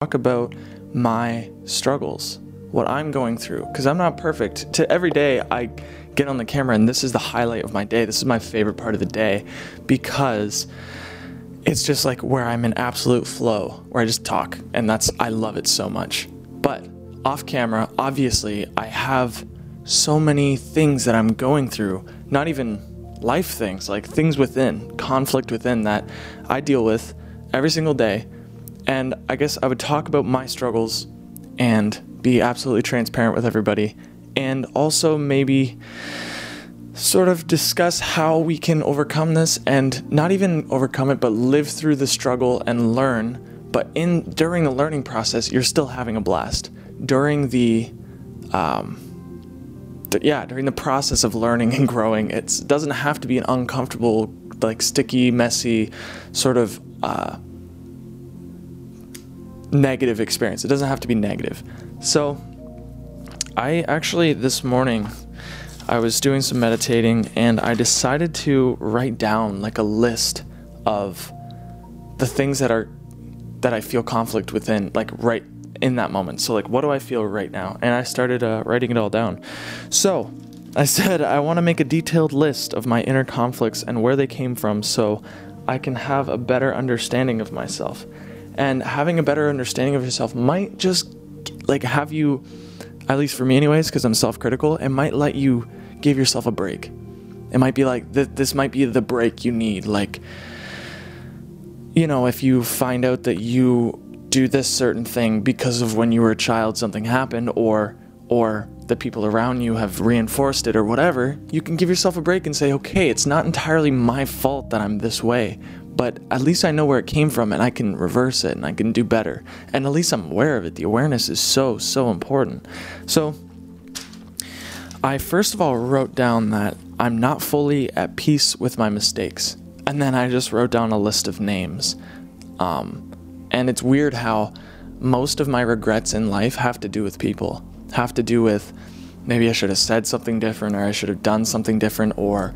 talk about my struggles, what I'm going through, because I'm not perfect. To every day, I get on the camera, and this is the highlight of my day. This is my favorite part of the day because it's just like where I'm in absolute flow, where I just talk, and that's I love it so much. But off camera, obviously, I have so many things that I'm going through, not even life things, like things within, conflict within that I deal with every single day. And I guess I would talk about my struggles and be absolutely transparent with everybody, and also maybe sort of discuss how we can overcome this and not even overcome it but live through the struggle and learn. But in during the learning process you're still having a blast. During the um yeah during the process of learning and growing it doesn't have to be an uncomfortable like sticky messy sort of uh negative experience it doesn't have to be negative so i actually this morning I was doing some meditating and I decided to write down like a list of the things that are that I feel conflict within like right in that moment. So like what do I feel right now? And I started uh, writing it all down. So I said I want to make a detailed list of my inner conflicts and where they came from so I can have a better understanding of myself. And having a better understanding of yourself might just like have you at least for me anyways because i'm self-critical it might let you give yourself a break. It might be like th- this might be the break you need like you know if you find out that you do this certain thing because of when you were a child something happened or or the people around you have reinforced it or whatever you can give yourself a break and say okay it's not entirely my fault that i'm this way but at least I know where it came from and I can reverse it and I can do better. And at least I'm aware of it. The awareness is so, so important. So, I first of all wrote down that I'm not fully at peace with my mistakes. And then I just wrote down a list of names. Um, and it's weird how most of my regrets in life have to do with people, have to do with maybe I should have said something different or I should have done something different or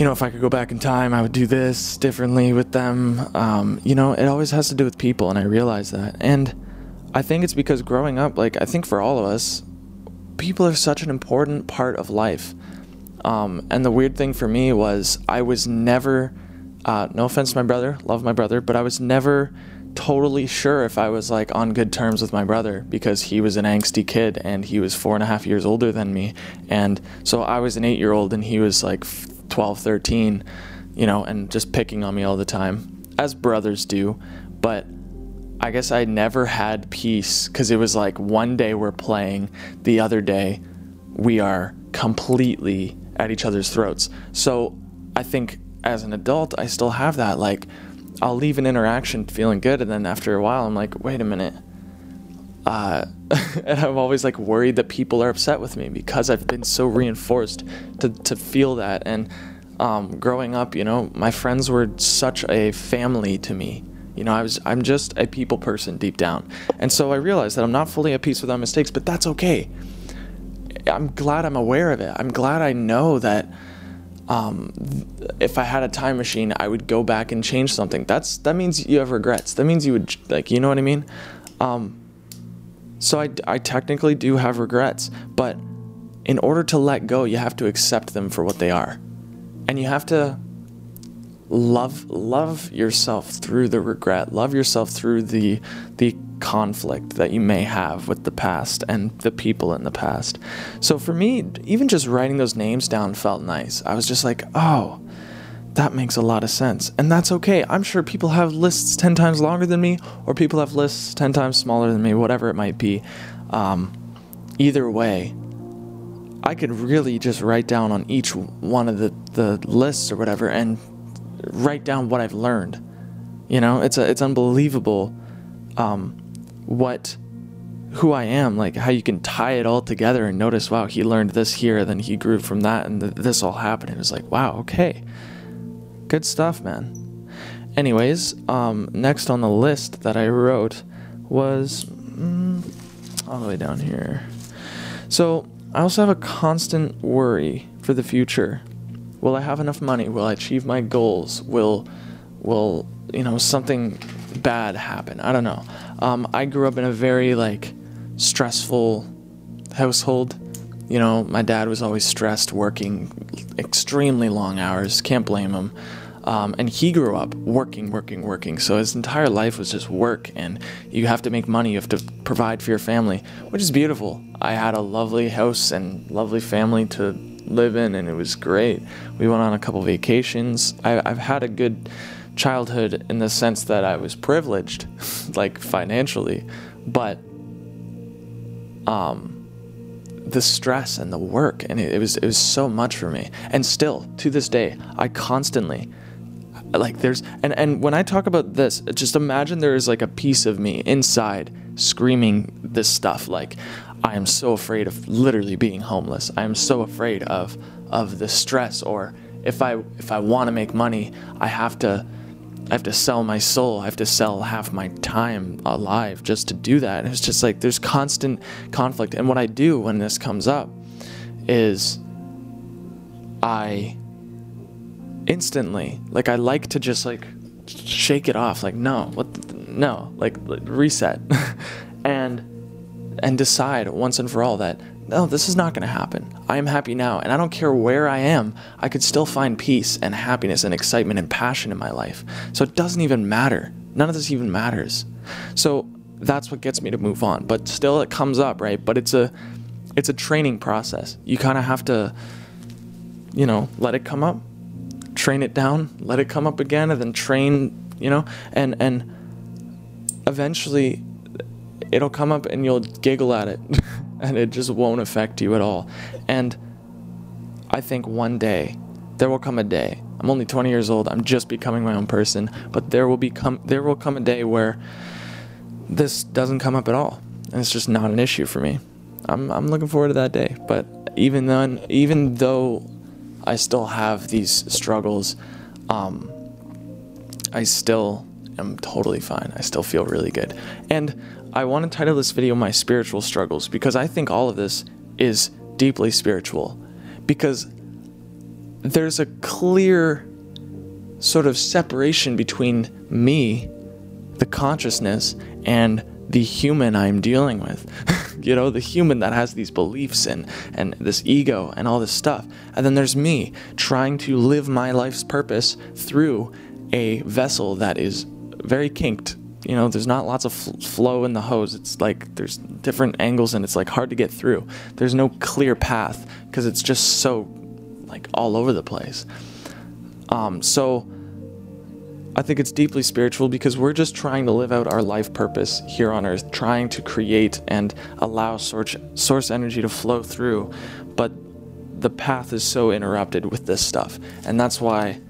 you know, if I could go back in time, I would do this differently with them. Um, you know, it always has to do with people, and I realize that. And I think it's because growing up, like, I think for all of us, people are such an important part of life. Um, and the weird thing for me was I was never, uh, no offense to my brother, love my brother, but I was never totally sure if I was like on good terms with my brother because he was an angsty kid and he was four and a half years older than me. And so I was an eight year old and he was like 12, 13, you know, and just picking on me all the time, as brothers do. But I guess I never had peace because it was like one day we're playing, the other day we are completely at each other's throats. So I think as an adult, I still have that. Like, I'll leave an interaction feeling good, and then after a while, I'm like, wait a minute. Uh, and I'm always like worried that people are upset with me because I've been so reinforced to, to feel that. And um, growing up, you know, my friends were such a family to me. You know, I was I'm just a people person deep down. And so I realized that I'm not fully at peace with my mistakes, but that's okay. I'm glad I'm aware of it. I'm glad I know that um, if I had a time machine, I would go back and change something. That's that means you have regrets. That means you would like, you know what I mean? Um, so I, I technically do have regrets, but in order to let go, you have to accept them for what they are. And you have to love love yourself through the regret, love yourself through the the conflict that you may have with the past and the people in the past. So for me, even just writing those names down felt nice. I was just like, "Oh, that makes a lot of sense. And that's okay. I'm sure people have lists 10 times longer than me, or people have lists 10 times smaller than me, whatever it might be. Um, either way, I could really just write down on each one of the, the lists or whatever and write down what I've learned. You know, it's a, it's unbelievable um, what who I am, like how you can tie it all together and notice, wow, he learned this here, then he grew from that, and th- this all happened. And it's like, wow, okay good stuff, man. Anyways, um, next on the list that I wrote was mm, all the way down here. So I also have a constant worry for the future. Will I have enough money? Will I achieve my goals? Will, will you know something bad happen? I don't know. Um, I grew up in a very like stressful household. You know, my dad was always stressed, working extremely long hours. Can't blame him. Um, and he grew up working, working, working. So his entire life was just work, and you have to make money, you have to provide for your family, which is beautiful. I had a lovely house and lovely family to live in, and it was great. We went on a couple vacations. I, I've had a good childhood in the sense that I was privileged, like financially, but um, the stress and the work and it, it, was it was so much for me and still to this day i constantly like there's and and when i talk about this just imagine there is like a piece of me inside screaming this stuff like i am so afraid of literally being homeless i am so afraid of of the stress or if i if i want to make money i have to I have to sell my soul. I have to sell half my time alive just to do that. And it's just like there's constant conflict. And what I do when this comes up is I instantly, like, I like to just like shake it off. Like, no, what, the, no, like, like reset and, and decide once and for all that no, this is not going to happen. I am happy now, and I don't care where I am, I could still find peace and happiness and excitement and passion in my life. So it doesn't even matter. None of this even matters. So that's what gets me to move on. But still it comes up, right? But it's a it's a training process. You kind of have to you know, let it come up, train it down, let it come up again and then train, you know, and and eventually it'll come up and you'll giggle at it. and it just won't affect you at all. And I think one day there will come a day. I'm only 20 years old. I'm just becoming my own person, but there will become there will come a day where this doesn't come up at all. And it's just not an issue for me. I'm I'm looking forward to that day. But even then even though I still have these struggles, um, I still am totally fine. I still feel really good. And I want to title this video My Spiritual Struggles because I think all of this is deeply spiritual. Because there's a clear sort of separation between me, the consciousness, and the human I'm dealing with. you know, the human that has these beliefs and, and this ego and all this stuff. And then there's me trying to live my life's purpose through a vessel that is very kinked. You know there's not lots of f- flow in the hose. It's like there's different angles and it's like hard to get through. There's no clear path because it's just so like all over the place. Um, so i think it's deeply spiritual because we're just trying to live out our life purpose here on earth trying to create and allow source, source energy to flow through. But the path is so interrupted with this stuff. And that's why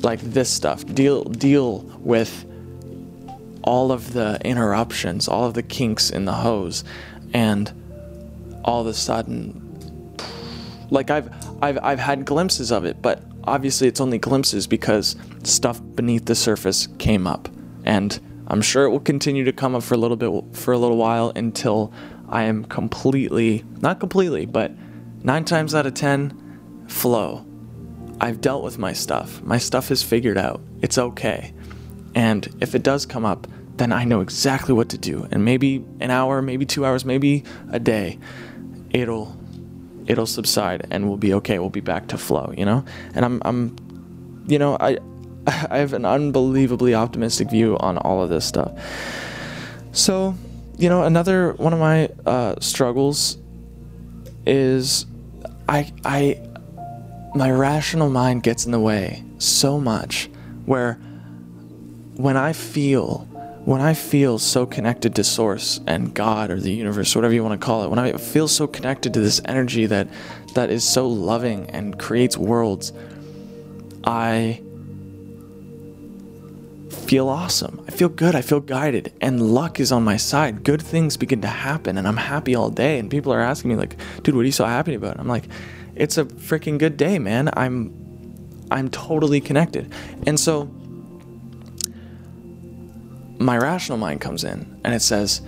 like this stuff deal deal with all of the interruptions, all of the kinks in the hose, and all of a sudden, like I've I've I've had glimpses of it, but obviously it's only glimpses because stuff beneath the surface came up, and I'm sure it will continue to come up for a little bit for a little while until I am completely not completely, but nine times out of ten, flow. I've dealt with my stuff. My stuff is figured out. It's okay. And if it does come up, then I know exactly what to do. And maybe an hour, maybe two hours, maybe a day, it'll it'll subside and we'll be okay. We'll be back to flow, you know? And I'm I'm you know, I I have an unbelievably optimistic view on all of this stuff. So, you know, another one of my uh, struggles is I I my rational mind gets in the way so much where when I feel when I feel so connected to source and God or the universe, whatever you want to call it, when I feel so connected to this energy that that is so loving and creates worlds, I feel awesome. I feel good. I feel guided and luck is on my side. Good things begin to happen and I'm happy all day and people are asking me like, "Dude, what are you so happy about?" I'm like, "It's a freaking good day, man. I'm I'm totally connected." And so my rational mind comes in and it says,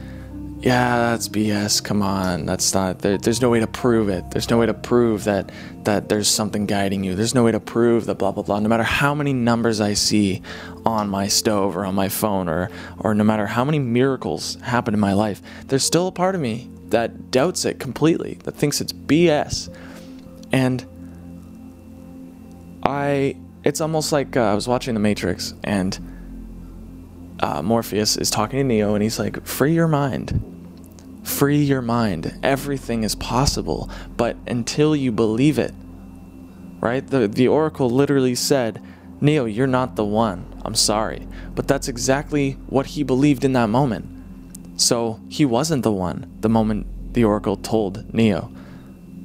yeah, that's BS. Come on, that's not. There, there's no way to prove it. There's no way to prove that that there's something guiding you. There's no way to prove that blah blah blah. No matter how many numbers I see on my stove or on my phone, or or no matter how many miracles happen in my life, there's still a part of me that doubts it completely. That thinks it's BS, and I. It's almost like uh, I was watching The Matrix and. Uh, Morpheus is talking to Neo and he's like, free your mind. Free your mind. Everything is possible, but until you believe it, right? The, the oracle literally said, Neo, you're not the one. I'm sorry. But that's exactly what he believed in that moment. So he wasn't the one the moment the oracle told Neo.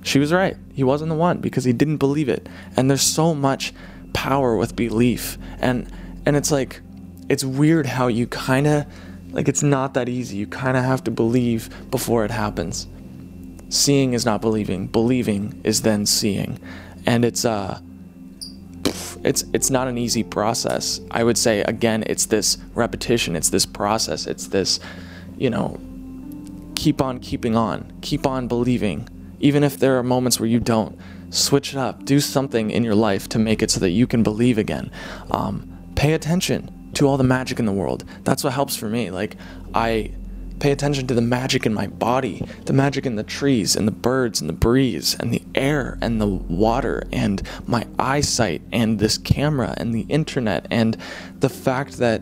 She was right. He wasn't the one because he didn't believe it. And there's so much power with belief. And and it's like it's weird how you kind of like it's not that easy. You kind of have to believe before it happens. Seeing is not believing. Believing is then seeing. And it's uh it's it's not an easy process. I would say again, it's this repetition, it's this process, it's this, you know, keep on keeping on, keep on believing. Even if there are moments where you don't, switch it up. Do something in your life to make it so that you can believe again. Um, pay attention to all the magic in the world. That's what helps for me. Like, I pay attention to the magic in my body, the magic in the trees and the birds and the breeze and the air and the water and my eyesight and this camera and the internet and the fact that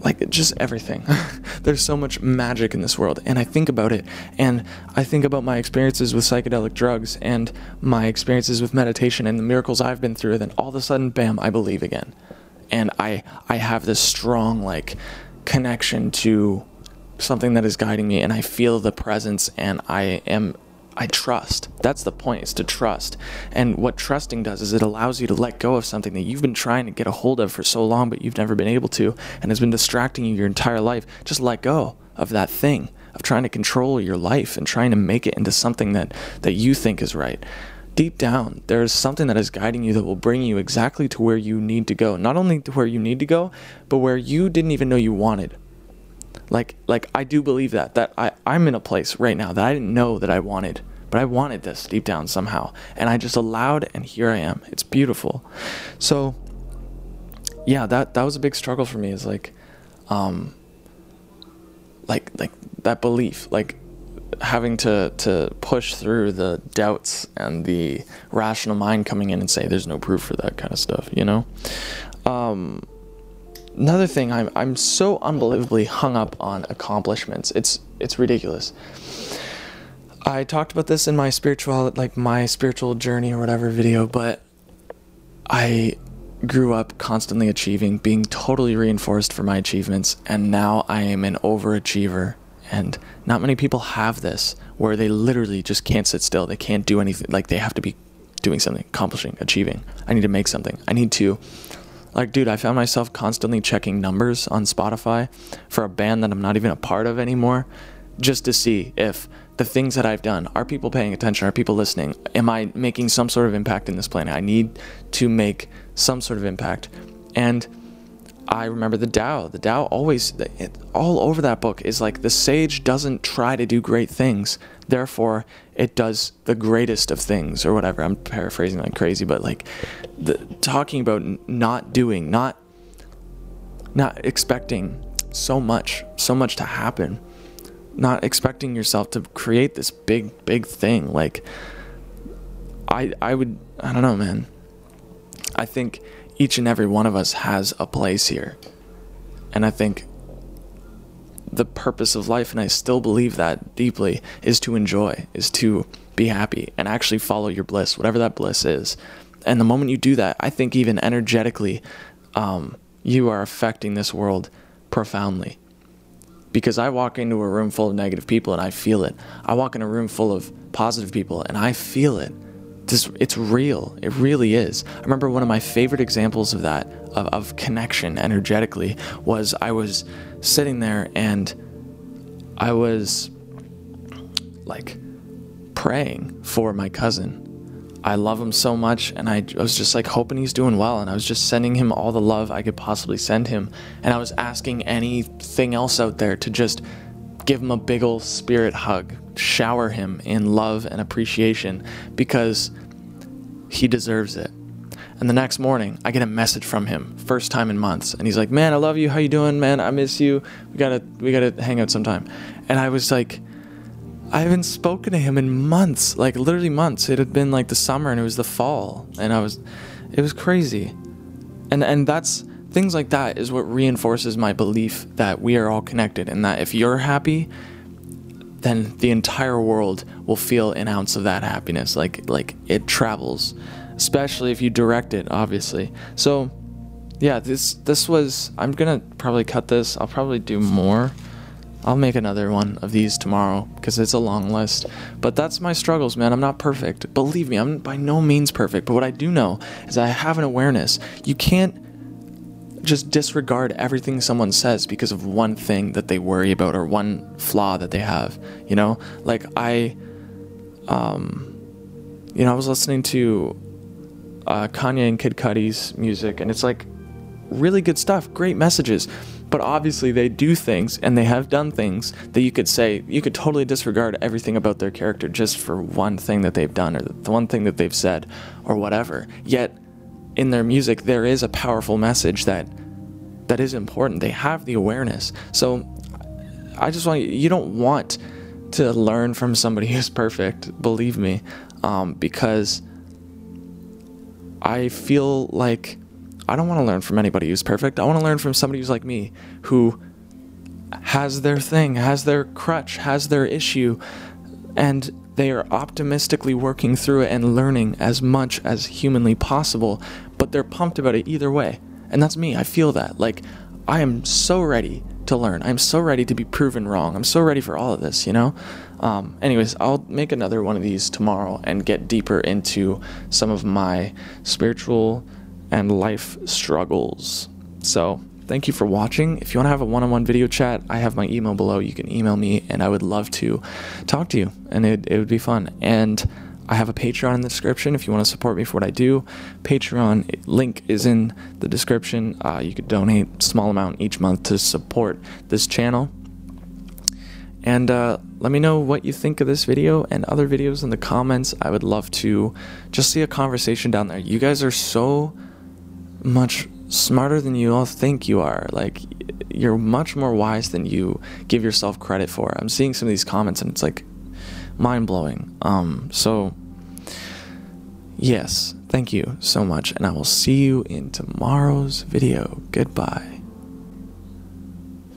like just everything. There's so much magic in this world. And I think about it and I think about my experiences with psychedelic drugs and my experiences with meditation and the miracles I've been through. and Then all of a sudden, bam, I believe again and I I have this strong like connection to something that is guiding me and I feel the presence and I am I trust. That's the point, is to trust. And what trusting does is it allows you to let go of something that you've been trying to get a hold of for so long, but you've never been able to, and has been distracting you your entire life. Just let go of that thing, of trying to control your life and trying to make it into something that, that you think is right deep down, there's something that is guiding you that will bring you exactly to where you need to go. Not only to where you need to go, but where you didn't even know you wanted. Like, like I do believe that that I, I'm in a place right now that I didn't know that I wanted, but I wanted this deep down somehow, and I just allowed, and here I am. It's beautiful. So, yeah, that that was a big struggle for me. Is like, um, like like that belief, like having to to push through the doubts and the rational mind coming in and say there's no proof for that kind of stuff you know? Um, another thing i'm i'm so unbelievably hung up on accomplishments. It's it's ridiculous. I talked about this in my spiritual like my spiritual journey or whatever video but i grew up constantly achieving being totally reinforced for my achievements and now i am an overachiever and not many people have this where they literally just can't sit still. They can't do anything. Like they have to be doing something, accomplishing, achieving. I need to make something. I need to, like, dude, I found myself constantly checking numbers on Spotify for a band that I'm not even a part of anymore just to see if the things that I've done are people paying attention? Are people listening? Am I making some sort of impact in this planet? I need to make some sort of impact. And I remember the Tao. The Tao always, it, all over that book is like the sage doesn't try to do great things, therefore it does the greatest of things or whatever. I'm paraphrasing like crazy, but like the, talking about not doing, not not expecting so much, so much to happen, not expecting yourself to create this big, big thing. Like I, I would, I don't know, man. I think each and every one of us has a place here. And I think the purpose of life, and I still believe that deeply, is to enjoy, is to be happy and actually follow your bliss, whatever that bliss is. And the moment you do that, I think even energetically, um, you are affecting this world profoundly. Because I walk into a room full of negative people and I feel it. I walk in a room full of positive people and I feel it this it's real. It really is. I remember one of my favorite examples of that of, of connection energetically was i was sitting there and i was like praying for my cousin. I love him so much and I, I was just like hoping he's doing well and i was just sending him all the love i could possibly send him. And i was asking anything else out there to just give him a big ol' spirit hug, shower him in love and appreciation because he deserves it. And the next morning, I get a message from him, first time in months, and he's like, "Man, I love you. How you doing, man? I miss you. We gotta, we gotta hang out sometime." And I was like, I haven't spoken to him in months, like literally months. It had been like the summer, and it was the fall, and I was, it was crazy, and and that's things like that is what reinforces my belief that we are all connected, and that if you're happy, then the entire world will feel an ounce of that happiness, like like it travels especially if you direct it, obviously. So, yeah, this this was. I'm gonna probably cut this. I'll probably do more. I'll make another one of these tomorrow because it's a long list. But that's my struggles, man. I'm not perfect. Believe me, I'm by no means perfect. But what I do know is I have an awareness. You can't just disregard everything someone says because of one thing that they worry about or one flaw that they have. You know, like I, um, you know, I was listening to uh, Kanye and Kid Cudi's music, and it's like really good stuff, great messages. But obviously, they do things and they have done things that you could say you could totally disregard everything about their character just for one thing that they've done or the one thing that they've said or whatever. Yet, in their music, there is a powerful message that that is important. They have the awareness. So, I just want you, don't want to learn from somebody who's perfect, believe me, um, because I feel like I don't want to learn from anybody who's perfect. I want to learn from somebody who's like me, who has their thing, has their crutch, has their issue, and they are optimistically working through it and learning as much as humanly possible, but they're pumped about it either way. And that's me. I feel that. Like, I am so ready to learn. I'm so ready to be proven wrong. I'm so ready for all of this, you know? Um, anyways, I'll make another one of these tomorrow and get deeper into some of my spiritual and life struggles. So, thank you for watching. If you want to have a one on one video chat, I have my email below. You can email me, and I would love to talk to you, and it, it would be fun. And I have a Patreon in the description if you want to support me for what I do. Patreon link is in the description. Uh, you could donate small amount each month to support this channel. And uh, let me know what you think of this video and other videos in the comments. I would love to just see a conversation down there. You guys are so much smarter than you all think you are. Like, you're much more wise than you give yourself credit for. I'm seeing some of these comments and it's like, mind blowing. Um, so, yes, thank you so much, and I will see you in tomorrow's video. Goodbye.